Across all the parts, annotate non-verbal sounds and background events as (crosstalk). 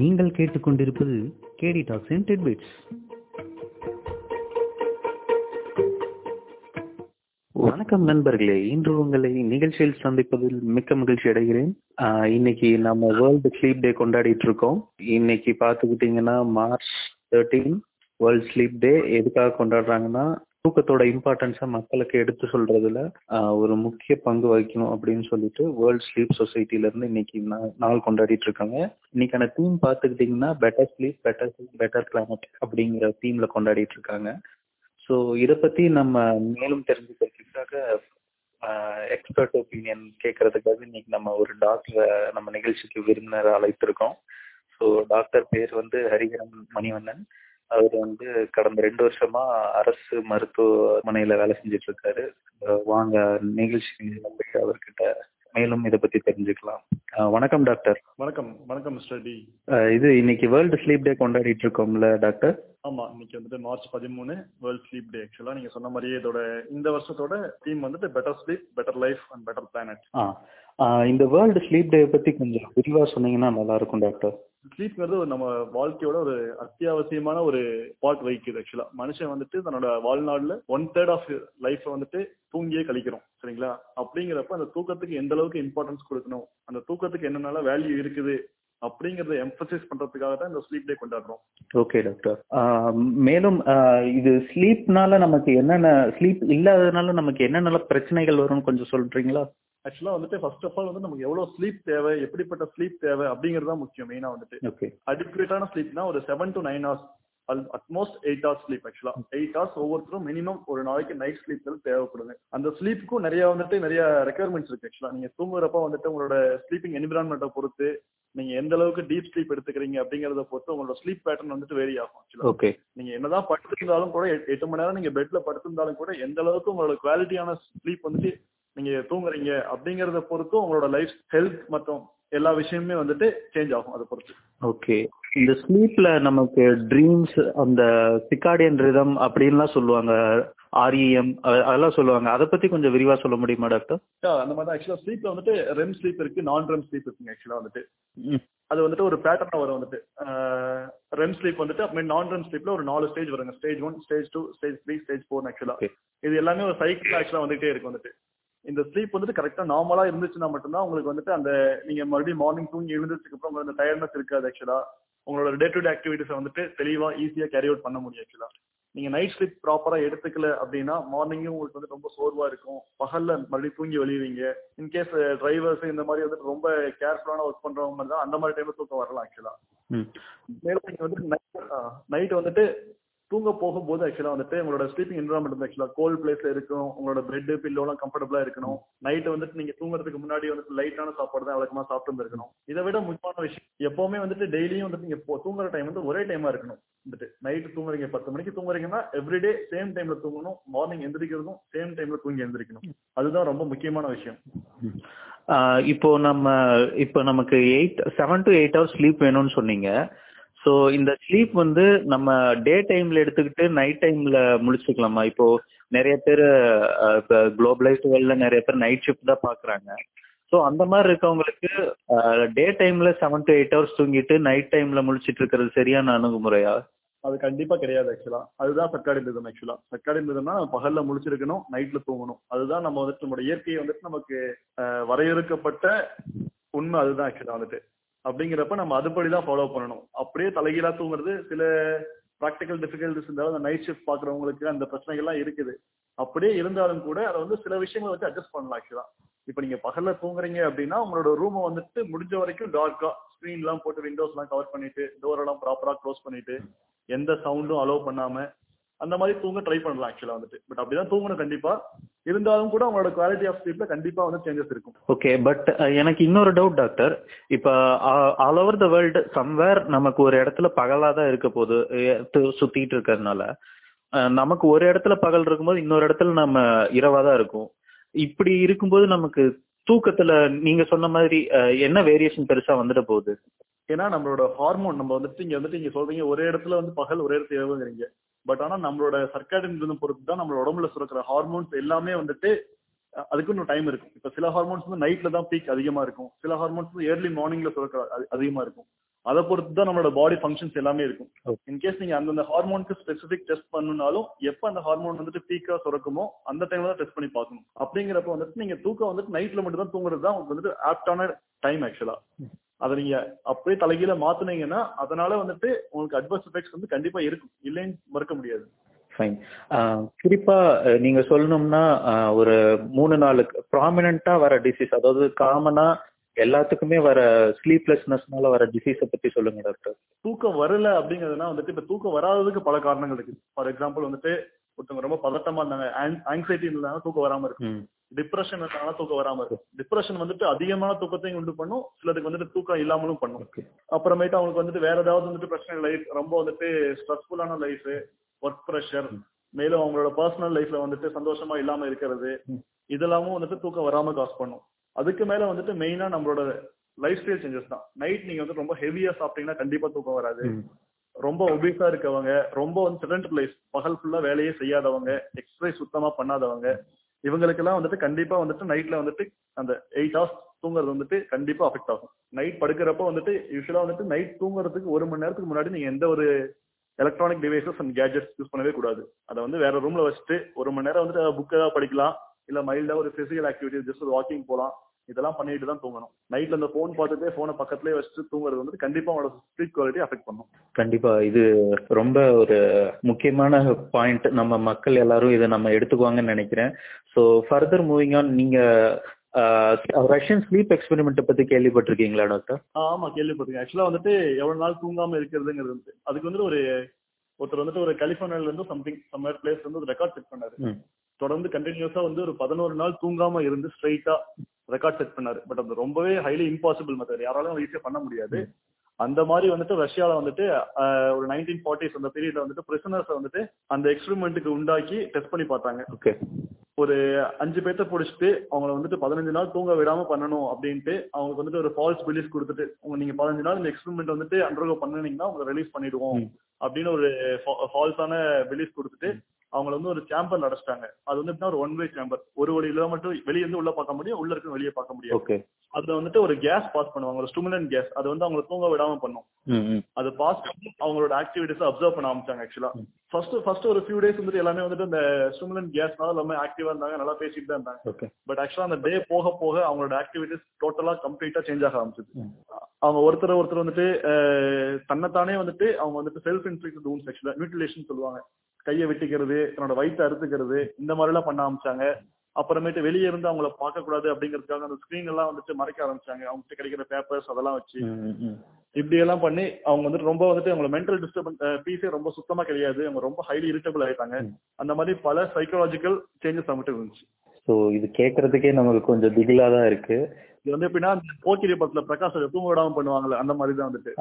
நீங்கள் கேட்டுக்கொண்டிருப்பது கேடி டாக்ஸ் இன் டெட்பிட்ஸ் வணக்கம் நண்பர்களே. இன்று உங்களை நிகழ்ச்சியில் சந்திப்பதில் மிக்க மகிழ்ச்சி அடைகிறேன். இன்னைக்கு நம்ம வேர்ல்டு ஸ்லீப் டே கொண்டாடிட்டு இருக்கோம். இன்னைக்கு பார்த்துக்கிட்டிங்கன்னா March thirteen world sleep day எதுக்காக கொண்டாடுறாங்கன்னா தூக்கத்தோட இம்பார்ட்டன்ஸை மக்களுக்கு எடுத்து சொல்றதுல ஒரு முக்கிய பங்கு வகிக்கணும் அப்படின்னு சொல்லிட்டு வேர்ல்ட் ஸ்லீப் சொசைட்டில இருந்து இன்னைக்கு நாள் கொண்டாடிட்டு இருக்காங்க. இன்னைக்கான தீம் பார்த்துக்கிட்டிங்கன்னா better sleep better sleep better climate அப்படிங்கிற தீம்ல கொண்டாடிட்டு இருக்காங்க. ஸோ இதை பத்தி நம்ம மேலும் தெரிஞ்சுக்கிறதுக்காக எக்ஸ்பர்ட் ஒப்பீனியன் கேட்கறதுக்காக இன்னைக்கு நம்ம ஒரு டாக்டரை நம்ம நிகழ்ச்சிக்கு விருந்தினர் அழைத்திருக்கோம். ஸோ டாக்டர் பேர் வந்து ஹரிஹரன் மணிவண்ணன். அவர் வந்து கடந்த ரெண்டு வருஷமா அரசு மருத்துவமனையில வேலை செஞ்சுட்டு இருக்காரு வாங்க நிகழ்ச்சி அவர்கிட்ட. மேலும் இதை பத்தி தெரிஞ்சுக்கலாம். வணக்கம் டாக்டர். வணக்கம். வணக்கம் மிஸ்டர் டி. இது இன்னைக்கு வேர்ல்டு ஸ்லீப் டே கொண்டாடிட்டு இருக்கோம்ல டாக்டர்? ஆமா இன்னைக்கு வந்துட்டு மார்ச் பதிமூணு வேர்ல்ட் ஸ்லீப் டே ஆக்சுவலா நீங்க சொன்ன மாதிரியே இதோட இந்த வருஷத்தோட தீம் வந்துட்டு better sleep better life and better planet இந்த வேர்ல்டு ஸ்லீப் டே பத்தி கொஞ்சம் விரிவா சொன்னீங்கன்னா நல்லா இருக்கும் டாக்டர். ஸ்லீப்ங்கிறது ஒரு நம்ம வாழ்க்கையோட ஒரு அத்தியாவசியமான ஒரு பார்ட் வகிக்குது ஆக்சுவலா மனுஷன் வந்துட்டு தன்னோட வாழ்நாள்ல ஒன் தேர்ட் ஆஃப் லைஃப் வந்துட்டு தூங்கியே கழிக்கிறோம் சரிங்களா? அப்படிங்கிறப்ப அந்த தூக்கத்துக்கு எந்த அளவுக்கு இம்பார்ட்டன்ஸ் கொடுக்கணும் அந்த தூக்கத்துக்கு என்னென்ன வேல்யூ இருக்குது அப்படிங்கறத எம்பசைஸ் பண்றதுக்காக தான் இந்த ஸ்லீப் டே கொண்டாடுறோம். ஓகே டாக்டர் மேலும் இது ஸ்லீப்னால நமக்கு என்னென்ன ஸ்லீப் இல்லாததுனால நமக்கு என்னென்ன பிரச்சனைகள் வரும்னு கொஞ்சம் சொல்றீங்களா? ஆக்சுவலா வந்துட்டு ஃபர்ஸ்ட் ஆஃப் ஆல் வந்து நமக்கு எவ்வளவு ஸ்லீப் தேவை எப்படிப்பட்ட ஸ்லீப் தேவை அப்படிங்கிறது முக்கியம் மெயினா வந்துட்டு. அடிக்குவேட்டான ஸ்லீப்னா ஒரு seven to nine hours at most eight hours sleep actually eight hours ஒவ்வொருத்தரும் மினிமம் ஒரு நாளைக்கு நைட் ஸ்லீப் தேவைப்படுது. அந்த ஸ்லீப்புக்கும் நிறைய வந்துட்டு நிறைய ரெக்குயர்மெண்ட்ஸ் இருக்கு ஆக்சுவலா நீங்க தூங்குறப்ப வந்துட்டு உங்களோட ஸ்லீப்பிங் என்விரான்மெண்ட்டை பொறுத்து நீங்க எந்த அளவுக்கு டீப் ஸ்லீப் எடுத்துக்கிறீங்க அப்படிங்கறத பொறுத்து உங்களோட ஸ்லீப் பேட்டர்ன் வந்துட்டு வேரி ஆகும் ஆக்சுவலா நீங்க என்னதான் படுத்திருந்தாலும் கூட எட்டு- எட்டு மணி நேரம் நீங்க பெட்ல படுத்திருந்தாலும் கூட எந்த அளவுக்கு உங்களோட குவாலிட்டியான ஸ்லீப் வந்துட்டு நீங்க தூங்குறீங்க அப்படிங்கறத பொறுத்து உங்களோட லைஃப் ஹெல்த் மற்றும் எல்லா விஷயமுமே வந்துட்டு சேஞ்ச் ஆகும் அதை பொறுத்து. ஓகே இந்த ஸ்லீப்ல நமக்கு ட்ரீம்ஸ் அந்த சிக்காடியன் ரிதம் அப்படின்லாம் சொல்லுவாங்க. ஆர்இஎம் அதெல்லாம் சொல்லுவாங்க. அதை பத்தி கொஞ்சம் விரிவா சொல்ல முடியுமா டாக்டர் அந்த மாதிரி ஆக்சுவலா ஸ்லீப்ல வந்துட்டு ரெம் ஸ்லீப் இருக்கு நான் ரெம் ஸ்லீப் இருக்குங்க ஆக்சுவலா வந்துட்டு. அது வந்துட்டு ஒரு பேட்டர்னா வரும் வந்துட்டு. ரெம் ஸ்லீப் வந்துட்டு அப்புறம் நான் ரெம் ஸ்லீப்ல ஒரு நாலு ஸ்டேஜ் வருங்க. Stage one stage two stage three stage four actually. இது எல்லாமே ஒரு சைக்கிள் ஆக்சுவலா வந்துட்டே இருக்கு வந்துட்டு. இந்த ஸ்லீப் வந்துட்டு கரெக்டா நார்மலா இருந்துச்சுன்னா மட்டும்தான் உங்களுக்கு வந்துட்டு அந்த நீங்க மறுபடியும் மார்னிங் தூங்கி எழுந்ததுக்கு அப்புறம் உங்களுக்கு அந்த டயர்னஸ் இருக்காது ஆக்சுவலா உங்களோட டே டு டே ஆக்டிவிட்டிஸை வந்துட்டு தெளிவா ஈஸியா கேரி அவுட் பண்ண முடியும் ஆக்சுவலா நீங்க நைட் ஸ்லீப் ப்ராப்பரா எடுத்துக்கல அப்படின்னா மார்னிங்கும் உங்களுக்கு வந்து ரொம்ப சோர்வா இருக்கும். பகல்ல மறுபடியும் தூங்கி வெளியுவீங்க இன்கேஸ் டிரைவர்ஸ் இந்த மாதிரி வந்துட்டு ரொம்ப கேர்ஃபுல்லான ஒர்க் பண்றவங்க மாதிரி தான் அந்த மாதிரி டைம்ல தூக்கம் வரலாம் ஆக்சுவலா மேலும் நீங்க வந்துட்டு நைட் வந்துட்டு தூங்க போகும்போது ஆக்சுவலா வந்துட்டு உங்களோட ஸ்லீப்பிங் என்வரான்மெண்ட் வந்து ஆக்சுவலாக கோல்ட் பிளேஸ்ல இருக்கும் உங்களோட பெட் பில்லோலாம் கம்ஃபர்டபுளாக இருக்கணும். நைட் வந்துட்டு நீங்க தூங்குறதுக்கு முன்னாடி வந்துட்டு லைட்டான சாப்பாடு தான் வழக்கமாக சாப்பிட்டு இருக்கணும் இதை விட முக்கியமான விஷயம் எப்பவுமே வந்துட்டு டெய்லியும் வந்துட்டு நீங்க தூங்குற டைம் வந்து ஒரே டைமாக இருக்கணும். வந்துட்டு நைட்டு தூங்குறீங்க பத்து மணிக்கு தூங்குறீங்கன்னா எவ்ரிடே சேம் டைம்ல தூங்கணும். மார்னிங் எந்திரிக்கிறதும் சேம் டைம்ல தூங்கி எந்திரிக்கணும். அதுதான் ரொம்ப முக்கியமான விஷயம். இப்போ நம்ம இப்போ நமக்கு eight seven to eight hours sleep வேணும்னு சொன்னீங்க. ஸோ இந்த ஸ்லீப் வந்து நம்ம டே டைம்ல எடுத்துக்கிட்டு நைட் டைம்ல முழிச்சுக்கலாமா இப்போ நிறைய பேர் இப்போ குளோபலைஸ்ட் வேர்ல்ட்ல நிறைய பேர் நைட் ஷிஃப்ட் தான் பார்க்குறாங்க ஸோ அந்த மாதிரி இருக்கவங்களுக்கு டே டைம்ல செவன் டு எயிட் ஹவர்ஸ் தூங்கிட்டு நைட் டைம்ல முழிச்சிட்டு இருக்கிறது சரியான அணுகுமுறையா? அது கண்டிப்பா கிடையாது ஆக்சுவலா அதுதான் சர்க்காடி ரிதம் ஆக்சுவலா சர்க்காடி ரிதம்னா பகல்ல முழிச்சிருக்கணும் நைட்ல தூங்கணும். அதுதான் நம்ம வந்துட்டு நம்மளோட இயற்கையை வந்துட்டு நமக்கு வரையறுக்கப்பட்ட உண்மை அதுதான் ஆக்சுவலா வந்துட்டு. அப்படிங்கிறப்ப நம்ம அதுபடி தான் ஃபாலோ பண்ணணும். அப்படியே தலைகீழா தூங்குறது சில ப்ராக்டிக்கல் டிஃபிகல்டிஸ் இருந்தாலும் அந்த நைட் ஷிஃப்ட் பாக்குறவங்களுக்கு அந்த பிரச்சனைகள்லாம் இருக்குது. அப்படியே இருந்தாலும் கூட அதை வந்து சில விஷயங்களை வச்சு அட்ஜஸ்ட் பண்ணலாம் ஆக்சுவலா இப்போ நீங்க பகல்ல தூங்குறீங்க அப்படின்னா உங்களோட ரூமை வந்துட்டு முடிஞ்ச வரைக்கும் டார்க்கா ஸ்க்ரீன் எல்லாம் போட்டு விண்டோஸ் எல்லாம் கவர் பண்ணிட்டு டோர் எல்லாம் ப்ராப்பரா க்ளோஸ் பண்ணிட்டு எந்த சவுண்டும் அலோவ் பண்ணாம அந்த மாதிரி தூங்க ட்ரை பண்ணலாம் ஆக்சுவலா வந்துட்டு. பட் அப்படிதான் தூங்கணும் கண்டிப்பா. இருந்தாலும் கூட உங்களோட குவாலிட்டி ஆஃப் ஸ்லீப்ல கண்டிப்பா வந்து சேஞ்சஸ் இருக்கும். ஓகே பட் எனக்கு இன்னொரு டவுட் டாக்டர் இப்போ all over the world somewhere நமக்கு ஒரு இடத்துல பகலாக தான் இருக்க போகுது. சுத்திட்டு இருக்கிறதுனால. நமக்கு ஒரு இடத்துல பகல் இருக்கும்போது இன்னொரு இடத்துல நம்ம இரவா தான் இருக்கும். இப்படி இருக்கும்போது நமக்கு தூக்கத்துல நீங்க சொன்ன மாதிரி என்ன வேரியேஷன் பெருசா வந்துட போகுது? ஏன்னா நம்மளோட ஹார்மோன் நம்ம வந்துட்டு இங்க வந்துட்டு நீங்க சொல்றீங்க ஒரே இடத்துல வந்து பகல் ஒரே இடத்துல இரவுங்கிறீங்க. பட் ஆனா நம்மளோட சர்க்காடின் பொறுத்து தான் நம்மளோட உடம்புல சுரக்கிற ஹார்மோன்ஸ் எல்லாமே வந்துட்டு அஹ், அதுக்கு இன்னும் டைம் இருக்கும். இப்ப சில ஹார்மோன்ஸ் வந்து நைட்ல தான் பீக் அதிகமா இருக்கும். சில ஹார்மோன்ஸ் வந்து ஏர்லி மார்னிங்ல சுரக்கிற அது- அதிகமா இருக்கும். அதை பொறுத்து தான் நம்மளோட பாடி ஃபங்க்ஷன்ஸ் எல்லாமே இருக்கும். இன்கேஸ் நீங்க அந்தந்த ஹார்மோனுக்கு ஸ்பெசிபிக் டெஸ்ட் பண்ணணும்னாலும் எப்ப அந்த ஹார்மோன் வந்துட்டு பீக்கா சுரக்குமோ அந்த டைம்ல தான் டெஸ்ட் பண்ணி பார்க்கணும். அப்படிங்கிறப்ப வந்துட்டு நீங்க தூக்கம் வந்துட்டு நைட்ல மட்டும் தான் தூங்குறது தான் உங்களுக்கு வந்துட்டு ஆப்டான டைம் ஆக்சுவலா அதை நீங்க அப்படியே தலைகீழ மாத்துனீங்கன்னா அதனால வந்துட்டு உங்களுக்கு அட்வர்ஸ் எஃபெக்ட்ஸ் வந்து கண்டிப்பா இருக்கும். இல்லைன்னு மறுக்க முடியாது. ஃபைன் குறிப்பா நீங்க சொல்லணும்னா ஒரு மூணு நாலு ப்ராமினண்டா வர டிசீஸ் அதாவது காமனா எல்லாத்துக்குமே வர ஸ்லீப்லெஸ்னஸ்னால வர டிசீஸை பத்தி சொல்லுங்க டாக்டர் தூக்கம் வரல அப்படிங்கிறதுனா வந்துட்டு இப்ப தூக்கம் வராததுக்கு பல காரணங்கள் இருக்கு. ஃபார் எக்ஸாம்பிள் வந்துட்டு ஒருத்தவங்க ரொம்ப பதட்டமா இருந்தாங்க ஆங்ஸைட்டி இருந்தாங்க தூக்கம் வராம இருக்கும் டிப்ரெஷன் இருந்தாலும் தூக்கம் வராம இருக்கும். டிப்ரெஷன் வந்துட்டு அதிகமான தூக்கத்தையும் உண்டு பண்ணும். சிலருக்கு வந்துட்டு தூக்கம் இல்லாமலும் பண்ணும். அப்புறமேட்டு அவங்களுக்கு வந்துட்டு வேற ஏதாவது வந்துட்டு பிரச்சனை லைஃப் ரொம்ப வந்துட்டு ஸ்ட்ரெஸ்ஃபுல்லான லைஃப் ஒர்க் ப்ரெஷர் மேலும் அவங்களோட பர்சனல் லைஃப்ல வந்துட்டு சந்தோஷமா இல்லாம இருக்கிறது. இதெல்லாமும் வந்துட்டு தூக்கம் வராம காஸ் பண்ணும். அதுக்கு மேல வந்துட்டு மெயினா நம்மளோட லைஃப் ஸ்டைல் சேஞ்சஸ் தான். நைட் நீங்க வந்து ரொம்ப ஹெவியா சாப்பிட்டீங்கன்னா கண்டிப்பா தூக்கம் வராது. ரொம்ப ஒபீஸா இருக்கவங்க ரொம்ப வந்து செடன்ட் லைஃப் பகல் ஃபுல்லா வேலையே செய்யாதவங்க எக்ஸசைஸ் சுத்தமா பண்ணாதவங்க இவங்களுக்கெல்லாம் வந்துட்டு கண்டிப்பா வந்துட்டு நைட்ல வந்துட்டு அந்த எயிட் ஹவர்ஸ் தூங்குறது வந்துட்டு கண்டிப்பா அஃபெக்ட் ஆகும். நைட் படுக்கிறப்ப வந்துட்டு யூஸ்வலா வந்துட்டு நைட் தூங்குறதுக்கு ஒரு மணி நேரத்துக்கு முன்னாடி நீங்க எந்த ஒரு electronic devices and gadgets use பண்ணவே கூடாது. அதை வந்து வேற ரூம்ல வச்சுட்டு ஒரு மணி நேரம் வந்துட்டு புக் ஏதாவது படிக்கலாம் இல்ல மைல்டா ஒரு பிசிக்கல் ஆக்டிவிட்டி ஜஸ்ட் ஒரு வாக்கிங் போலாம். இதெல்லாம் பண்ணிட்டு தான் தூங்கணும். நைட்ல அந்த போன் பார்த்துட்டே போனை பக்கத்துலயே வச்சுட்டு தூங்குறது வந்துட்டு கண்டிப்பா அவங்களோட ஸ்லீப் குவாலிட்டி அஃபெக்ட் பண்ணும். கண்டிப்பா. இது ரொம்ப ஒரு முக்கியமான பாயிண்ட் நம்ம மக்கள் எல்லாரும் இதை நம்ம எடுத்துக்குவாங்கன்னு நினைக்கிறேன். ஸோ ஃபர்தர் மூவிங் ஆன் நீங்க ரஷ்யன் ஸ்லீப் எக்ஸ்பெரிமெண்ட் பத்தி கேள்விப்பட்டிருக்கீங்களா டாக்டர் ஆமா கேள்விப்பட்டிருக்கேன். ஆக்சுவலா வந்துட்டு எவ்வளவு நாள் தூங்காம இருக்கிறதுங்கிறது வந்து அதுக்கு வந்துட்டு ஒரு ஒருத்தர் வந்துட்டு ஒரு கலிபோர்னியால இருந்து சம்திங் சம்மர் பிளேஸ் வந்து ஒரு ரெக்கார்ட் செட் பண்ணாரு. தொடர்ந்து கண்டினியூஸா வந்து ஒரு பதினோரு நாள் தூங்காம இருந்து ஸ்ட்ரைட்டா ரெக்கார்ட் செட் பண்ணாரு. பட் அது ரொம்பவே ஹைலி இம்பாசிபிள் மெத்தட் யாராலும் ஈஸியா பண்ண முடியாது. அந்த மாதிரி வந்துட்டு ரஷ்யால வந்துட்டு ஒரு நைன்டீன் ஃபார்ட்டிஸ் அந்த பீரியட்ல வந்துட்டு பிரிசனர்ஸ் வந்துட்டு அந்த எக்ஸ்பெரிமெண்ட்டுக்கு உண்டாக்கி டெஸ்ட் பண்ணி பார்த்தாங்க. ஓகே. ஒரு அஞ்சு பேர்த்த பிடிச்சிட்டு அவங்கள வந்துட்டு பதினஞ்சு நாள் தூங்க விடாம பண்ணணும் அப்படின்ட்டு அவங்களுக்கு வந்துட்டு ஒரு ஃபால்ஸ் பிலீஃப் கொடுத்துட்டு உங்க நீங்க பதினஞ்சு நாள் இந்த எக்ஸ்பெரிமெண்ட் வந்துட்டு அண்டர்கோ பண்ணுனீங்கன்னா உங்களை ரிலீஸ் பண்ணிடுவோம். அப்படின்னு ஒரு ஃபால்ஸான பிலீஃப் கொடுத்துட்டு அவங்கள வந்து ஒரு சேம்பர் அடைச்சிட்டாங்க. அது வந்து ஒரு ஒன் வே சேம்பர் ஒரு வழியில மட்டும் வெளிய இருந்து உள்ள பார்க்க முடியும் உள்ள இருக்கு வெளியே பார்க்க முடியும் அதுல வந்துட்டு ஒரு கேஸ் பாஸ் பண்ணுவாங்க. ஒரு ஸ்டிமுலன் கேஸ் அது வந்து அவங்களை தூங்க விடாம பண்ணும். அது பாஸ் பண்ணி அவங்களோட ஆக்டிவிட்டிஸ் அப்சர்வ் பண்ண ஆரம்பிச்சாங்க ஆக்சுவலா. ஃபர்ஸ்ட் ஃபர்ஸ்ட் ஒரு ஃபியூ டேஸ் வந்துட்டு எல்லாமே வந்துட்டு இந்த ஸ்டிமுலன் கேஸ்னால எல்லாமே ஆக்டிவா இருந்தாங்க நல்லா பேசிட்டு தான் இருந்தாங்க. பட் ஆக்சுவலா அந்த டே போக போக அவங்களோட ஆக்டிவிட்டிஸ் டோட்டலா கம்ப்ளீட்டா சேஞ்ச் ஆக ஆரம்பிச்சது. அவங்க ஒருத்தர் ஒருத்தர் வந்துட்டு தன்னைத்தானே வந்துட்டு அவங்க வந்துட்டு செல்ஃப் இன்ஃபிளிக்ட் ஊன்ஸ் ஆக்சுவலா மியூட்டிலேஷன் சொல்லுவாங்க. கையை வெட்டிக்கிறது தன்னோட வயிற்றை அறுத்துக்கிறது இந்த மாதிரி எல்லாம் பண்ண ஆரம்பிச்சாங்க. அப்புறமேட்டு வெளியே இருந்து அவங்கள பார்க்க கூடாது அப்படிங்கிறதுக்காக அந்த ஸ்கிரீன் எல்லாம் வந்துட்டு மறைக்க ஆரம்பிச்சாங்க. அவங்க கிடைக்கிற பேப்பர்ஸ் அதெல்லாம் வச்சு. இப்படி எல்லாம் பண்ணி அவங்க வந்துட்டு ரொம்ப வந்துட்டு அவங்கள மென்டல் டிஸ்டர்பன்ஸ் பீஸே ரொம்ப சுத்தமா கிடையாது. அவங்க ரொம்ப ஹைலி இரிட்டபிள் ஆயிட்டாங்க. அந்த மாதிரி பல சைக்காலஜிக்கல் சேஞ்சஸ் அவங்ககிட்ட இருந்துச்சு. ஸோ இது கேட்கறதுக்கே நமக்கு கொஞ்சம் திகிலா தான் இருக்கு. இது வந்து எப்படின்னா இந்த போக்கிரி படத்துல பிரகாஷ் தூங்க விடாம பண்ணுவாங்கல்ல அந்த மாதிரி தான் வந்துட்டு.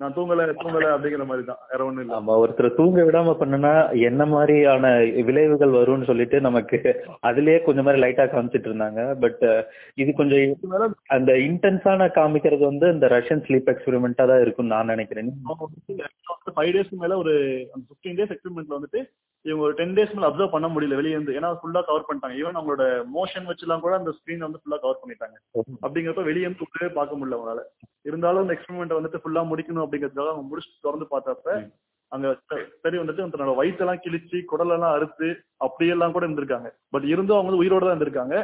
நான் தூங்கல தூங்கல அப்படிங்கிற மாதிரி தான் வேற ஒண்ணும் இல்ல. ஆமா ஒருத்தர் தூங்க விடாம பண்ணுனா என்ன மாதிரியான விளைவுகள் வரும்னு சொல்லிட்டு நமக்கு அதுலயே கொஞ்சம் மாதிரி லைட்டா காமிச்சிட்டு இருந்தாங்க. பட் இது கொஞ்சம் அந்த இன்டென்ஸான காமிக்கிறது வந்து இந்த ரஷ்யன் ஸ்லீப் எக்ஸ்பெரிமெண்டா தான் இருக்கும்னு நான் நினைக்கிறேன். ஃபைவ் டேஸ்க்கு மேல ஒரு அந்த ஃபிஃப்டீன் டேஸ் எக்ஸ்பெரிமெண்ட்ல வந்துட்டு இவங்க ஒரு டென் டேஸ் மேல அப்சர்வ் பண்ண முடியல வெளியே இருந்து. ஏன்னா ஃபுல்லா கவர் பண்ணிட்டாங்க. ஈவன் அவங்களோட மோஷன் வச்சுலாம் கூட அந்த ஸ்கிரீன் வந்து ஃபுல்லா கவர் பண்ணிட்டாங்க. அப்படிங்கிறப்ப வெளியே இருந்து உள்ளே பார்க்க முடியல அவங்களால. இருந்தாலும் அந்த எக்ஸ்பெரிமெண்ட் வந்துட்டு ஃபுல்லா முடிக்கணும் அப்படிங்கிறதுக்காக அவங்க முடிச்சு திறந்து பார்த்தப்ப. அங்க சரி வந்துட்டு தன்னோட வயிற்றெல்லாம் கிழிச்சு குடலெல்லாம் அறுத்து அப்படியெல்லாம் கூட இருந்திருக்காங்க. பட் இருந்தும் அவங்க வந்து உயிரோட தான் இருந்திருக்காங்க.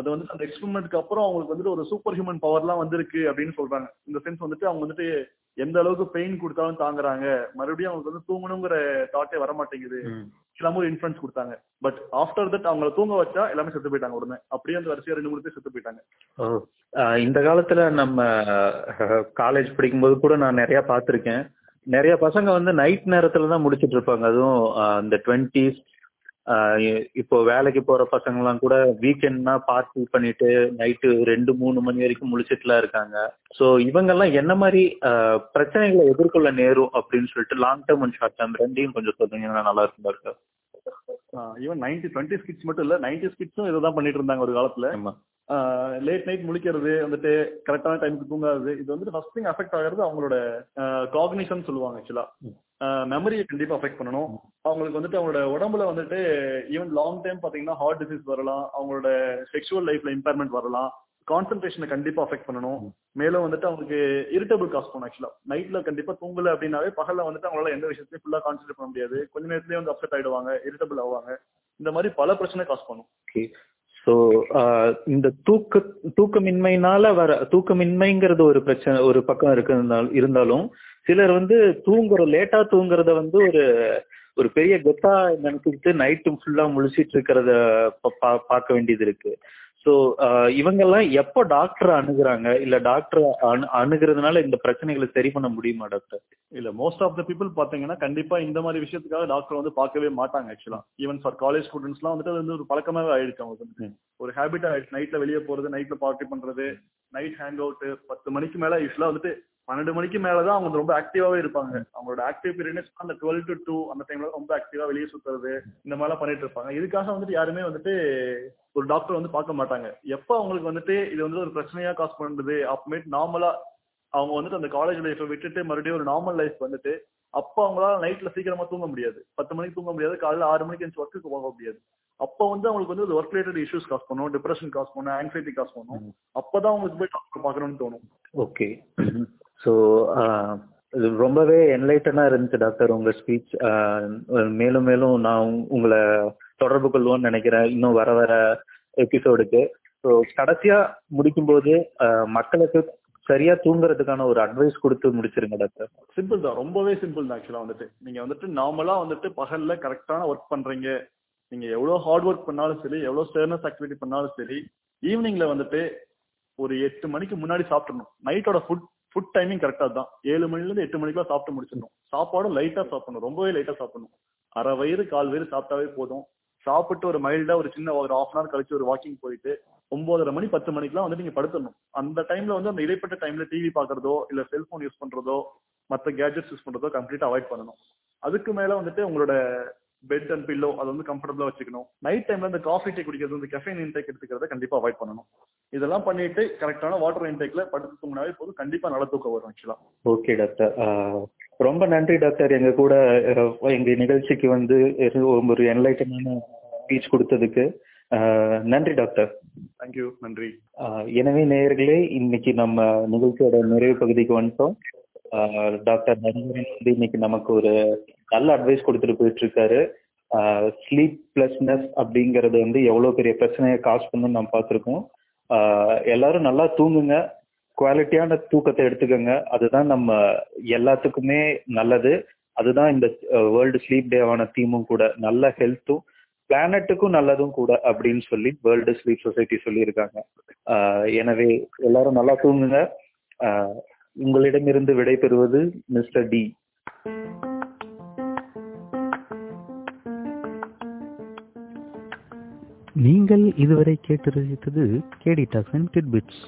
அது வந்து அந்த எக்ஸ்பெரிமெண்ட்க்கு அப்புறம் அவங்களுக்கு வந்துட்டு ஒரு சூப்பர் ஹியூமன் பவர்லாம் வந்திருக்கு அப்படின்னு சொல்றாங்க. இந்த சென்ஸ் வந்துட்டு அவங்க வந்துட்டு எந்த அளவுக்கு பெயின் கொடுத்தாலும் தாங்குறாங்க. மறுபடியும் அவங்களுக்கு வந்து தூங்கணுங்கிற தாட்டே வர மாட்டேங்குது. எல்லாமே ஒரு இன்ஃபுளுன்ஸ் கொடுத்தாங்க. பட் ஆஃப்டர் தட் அவங்கள தூங்க வச்சா எல்லாமே செத்து போயிட்டாங்க உடனே. அப்படியே அந்த வரிசையா ரெண்டு மூணு பேர் செத்து போயிட்டாங்க. இந்த காலத்துல நம்ம (laughs) காலேஜ் படிக்கும்போது கூட நான் நிறைய பார்த்துருக்கேன். நிறைய பசங்க வந்து நைட் நேரத்துல தான் முடிச்சிட்டு இருப்பாங்க. அதுவும் இந்த டுவெண்ட்டிஸ் இப்போ வேலைக்கு போற பசங்கலாம் கூட வீக்கெண்ட்னா பார்ட்டி பண்ணிட்டு நைட்டு ரெண்டு மூணு மணி வரைக்கும் முழிச்சிட்டுலாம் இருக்காங்க. ஸோ இவங்கெல்லாம் என்ன மாதிரி பிரச்சனைகளை எதிர்கொள்ள நேரும் அப்படின்னு சொல்லிட்டு long term and short term ரெண்டையும் கொஞ்சம் சொன்னீங்கன்னா நல்லா இருக்கும் doctor even ninety twenty skits மட்டும் இல்ல நைன்டி ஸ்கிட்ஸும் இதை தான் பண்ணிட்டு இருந்தாங்க ஒரு காலத்துல. லேட் நைட் முழிக்கிறது வந்துட்டு கரெக்டான டைமுக்கு தூங்காது இது வந்துட்டு ஃபர்ஸ்ட் திங் அஃபெக்ட் ஆகிறது அவங்களோட காக்னிஷன் சொல்லுவாங்க ஆக்சுவலா மெமரியை கண்டிப்பா அஃபெக்ட் பண்ணணும். அவங்களுக்கு வந்துட்டு அவங்களோட உடம்புல வந்துட்டு ஈவன் லாங் டைம் பாத்தீங்கன்னா ஹார்ட் டிசீஸ் வரலாம் அவங்களோட செக்ஷுவல் லைஃப்ல இம்பேர்மெண்ட் வரலாம். கான்சென்ட்ரேஷனை கண்டிப்பா அஃபெக்ட் பண்ணணும். மேலும் வந்துட்டு அவங்களுக்கு இரிட்டபிள் காஸ் பண்ணும் ஆக்சுவலா நைட்ல கண்டிப்பா தூங்கல அப்படின்னாவே பகல்ல வந்துட்டு அவங்களால எந்த விஷயத்தையும் ஃபுல்லா கான்சென்ட்ரேட் பண்ண முடியாது. கொஞ்ச நேரத்திலேயே வந்து அப்செட் ஆயிடுவாங்க இரிட்டபிள் ஆவாங்க. இந்த மாதிரி பல பிரச்சனை காஸ் பண்ணும். ஓகே ஸோ இந்த தூக்க தூக்கமின்மையினால வர தூக்கமின்மைங்கிறது ஒரு பிரச்சனை ஒரு பக்கம் இருக்கிறதுனால இருந்தாலும் சிலர் வந்து தூங்குற லேட்டா தூங்குறத வந்து ஒரு ஒரு பெரிய கெத்தா நினைச்சுக்கிட்டு நைட்டு ஃபுல்லா முழிச்சிட்டு இருக்கிறத பார்க்க வேண்டியது இருக்கு. ஸோ இவங்கெல்லாம் எப்போ டாக்டர் அணுகுறாங்க? இல்ல டாக்டர் அணு அணுகிறதுனால இந்த பிரச்சனைகளை சரி பண்ண முடியுமா டாக்டர் இல்ல மோஸ்ட் ஆஃப் த பீப்புள் பாத்தீங்கன்னா கண்டிப்பா இந்த மாதிரி விஷயத்துக்காக டாக்டர் வந்து பார்க்கவே மாட்டாங்க ஆக்சுவலா ஈவன் ஃபார் காலேஜ் ஸ்டூடெண்ட்ஸ்லாம் வந்துட்டு அது வந்து ஒரு பழக்கமாவே ஆயிடுச்சு அவங்களுக்கு ஒரு ஹேபிட் ஆயிடுச்சு. நைட்ல வெளியே போறது நைட்ல பார்ட்டி பண்றது நைட் ஹேங் அவுட் பத்து மணிக்கு மேல யூஸ்வலா வந்துட்டு பன்னெண்டு மணிக்கு மேலதான் அவங்க ரொம்ப ஆக்டிவாவே இருப்பாங்க. அவங்களோட ஆக்டிவ் பீரியட் அந்த டுவெல் டு டூ அந்த டைம்ல ரொம்ப ஆக்டிவா வெளியே சுத்துறது இந்த மாதிரிலாம் பண்ணிட்டு இருப்பாங்க. இதுக்காக வந்துட்டு யாருமே வந்துட்டு ஒரு டாக்டர் வந்து பார்க்க மாட்டாங்க. எப்ப அவங்களுக்கு வந்துட்டு இது வந்து ஒரு பிரச்சனையா காசு பண்ணுது அப்புறமேட்டு நார்மலா அவங்க வந்துட்டு அந்த காலேஜ் லைஃப்பை விட்டுட்டு மறுபடியும் ஒரு நார்மல் லைஃப் வந்துட்டு அப்ப அவங்களால நைட்ல சீக்கிரமா தூங்க முடியாது. பத்து மணிக்கு தூங்க முடியாது காலையில ஆறு மணிக்கு எந்த ஒர்க்குக்கு போக முடியாது. அப்ப வந்து அவங்களுக்கு வந்து ஒர்க் ரிலேட்டட் இஷ்யூஸ் காஸ் பண்ணும் டிப்ரெஷன் காஸ் பண்ணும் ஆங்ஸைட்டி காஸ் பண்ணும். அப்பதான் அவங்களுக்கு போய் டாக்டர் பார்க்கணும்னு தோணும். ஓகே ஸோ uh, இது ரொம்பவே என்லைட்டனா இருந்துச்சு டாக்டர் உங்க ஸ்பீச் மேலும் மேலும் நான் உங்களை தொடர்பு கொள்வோம்னு நினைக்கிறேன் இன்னும் வர வர எபிசோடுக்கு ஸோ கடைசியா முடிக்கும்போது மக்களுக்கு சரியா தூங்குறதுக்கான ஒரு அட்வைஸ் கொடுத்து முடிச்சிருங்க டாக்டர். சிம்பிள் தான் ரொம்பவே சிம்பிள் தான் ஆக்சுவலா வந்துட்டு. நீங்க வந்துட்டு நார்மலா வந்துட்டு பகல்ல கரெக்டான ஒர்க் பண்றீங்க. நீங்க எவ்வளவு ஹார்ட் ஒர்க் பண்ணாலும் சரி எவ்வளவு ஸ்டேர்னஸ் ஆக்டிவிட்டி பண்ணாலும் சரி ஈவினிங்ல வந்துட்டு ஒரு எட்டு மணிக்கு முன்னாடி சாப்பிடணும் நைட்டோட ஃபுட் ஃபுட் டைமிங் கரெக்டாக தான். ஏழு மணிலேருந்து எட்டு மணிக்குலாம் சாப்பிட்டு முடிச்சிடணும். சாப்பாடும் லைட்டாக சாப்பிடணும். ரொம்பவே லைட்டாக சாப்பிடணும். அரை வயிறு கால் வயிறு சாப்பிட்டாவே போதும். சாப்பிட்டு ஒரு மைல்டா ஒரு சின்ன ஒரு ஆஃப் அன் கழிச்சு ஒரு வாக்கிங் போயிட்டு ஒன்பதரை மணி பத்து மணிக்கெல்லாம் வந்து நீங்க படுத்துடணும். அந்த டைம்ல வந்து அந்த இடைப்பட்ட டைம்ல டிவி பாக்குறதோ இல்ல செல்போன் யூஸ் பண்றதோ மற்ற கேஜெட்ஸ் யூஸ் பண்றதோ கம்ப்ளீட்டா அவாய்ட் பண்ணணும். அதுக்கு மேல வந்துட்டு உங்களோட பெட் அண்ட் பில்லோ அதை வந்து கம்ஃபர்டபுளா வச்சுக்கணும். நைட் டைம்ல இந்த காஃபி டீ குடிக்கிறது இந்த கெஃபைன் இன்டேக் எடுத்துக்கிறத கண்டிப்பா அவாய்ட் பண்ணணும். இதெல்லாம் பண்ணிட்டு கரெக்டான வாட்டர் இன்டேக்ல படுத்து தூங்கினாவே போதும். கண்டிப்பா நல்ல தூக்கம் வரும் ஆக்சுவலா ஓகே டாக்டர் ரொம்ப நன்றி டாக்டர் எங்க கூட எங்க நிகழ்ச்சிக்கு வந்து ஒரு என்லைட்டனான ஸ்பீச் கொடுத்ததுக்கு. நன்றி டாக்டர் தேங்க்யூ நன்றி. எனவே நேயர்களே இன்னைக்கு நம்ம நிகழ்ச்சியோட நிறைவு பகுதிக்கு வந்துட்டோம். டாக்டர் நரேந்திரன் வந்து இன்னைக்கு நமக்கு ஒரு நல்ல அட்வைஸ் கொடுத்துட்டு போயிட்டு இருக்காரு ஸ்லீப் பிளஸ்னஸ் அப்படிங்கறது வந்து எவ்வளவு பெரிய பிரச்சனையை காசு பண்ணு நம்ம பார்த்துருக்கோம். எல்லாரும் நல்லா தூங்குங்க. குவாலிட்டியான தூக்கத்தை எடுத்துக்கோங்க. அதுதான் நம்ம எல்லாத்துக்குமே நல்லது. அதுதான் இந்த வேர்ல்டு ஸ்லீப் டேவான தீமும் கூட. நல்ல ஹெல்த்தும் பிளானட்டுக்கும் நல்லதும் கூட அப்படின்னு சொல்லி வேர்ல்டு ஸ்லீப் சொசைட்டி சொல்லியிருக்காங்க. எனவே எல்லாரும் நல்லா தூங்குங்க. உங்களிடமிருந்து விடைபெறுவது மிஸ்டர் டி. நீங்கள் இதுவரை கேட்டு ரசித்தது கேடி டாக்ஸ் அண்ட் கிட்பிட்ஸ்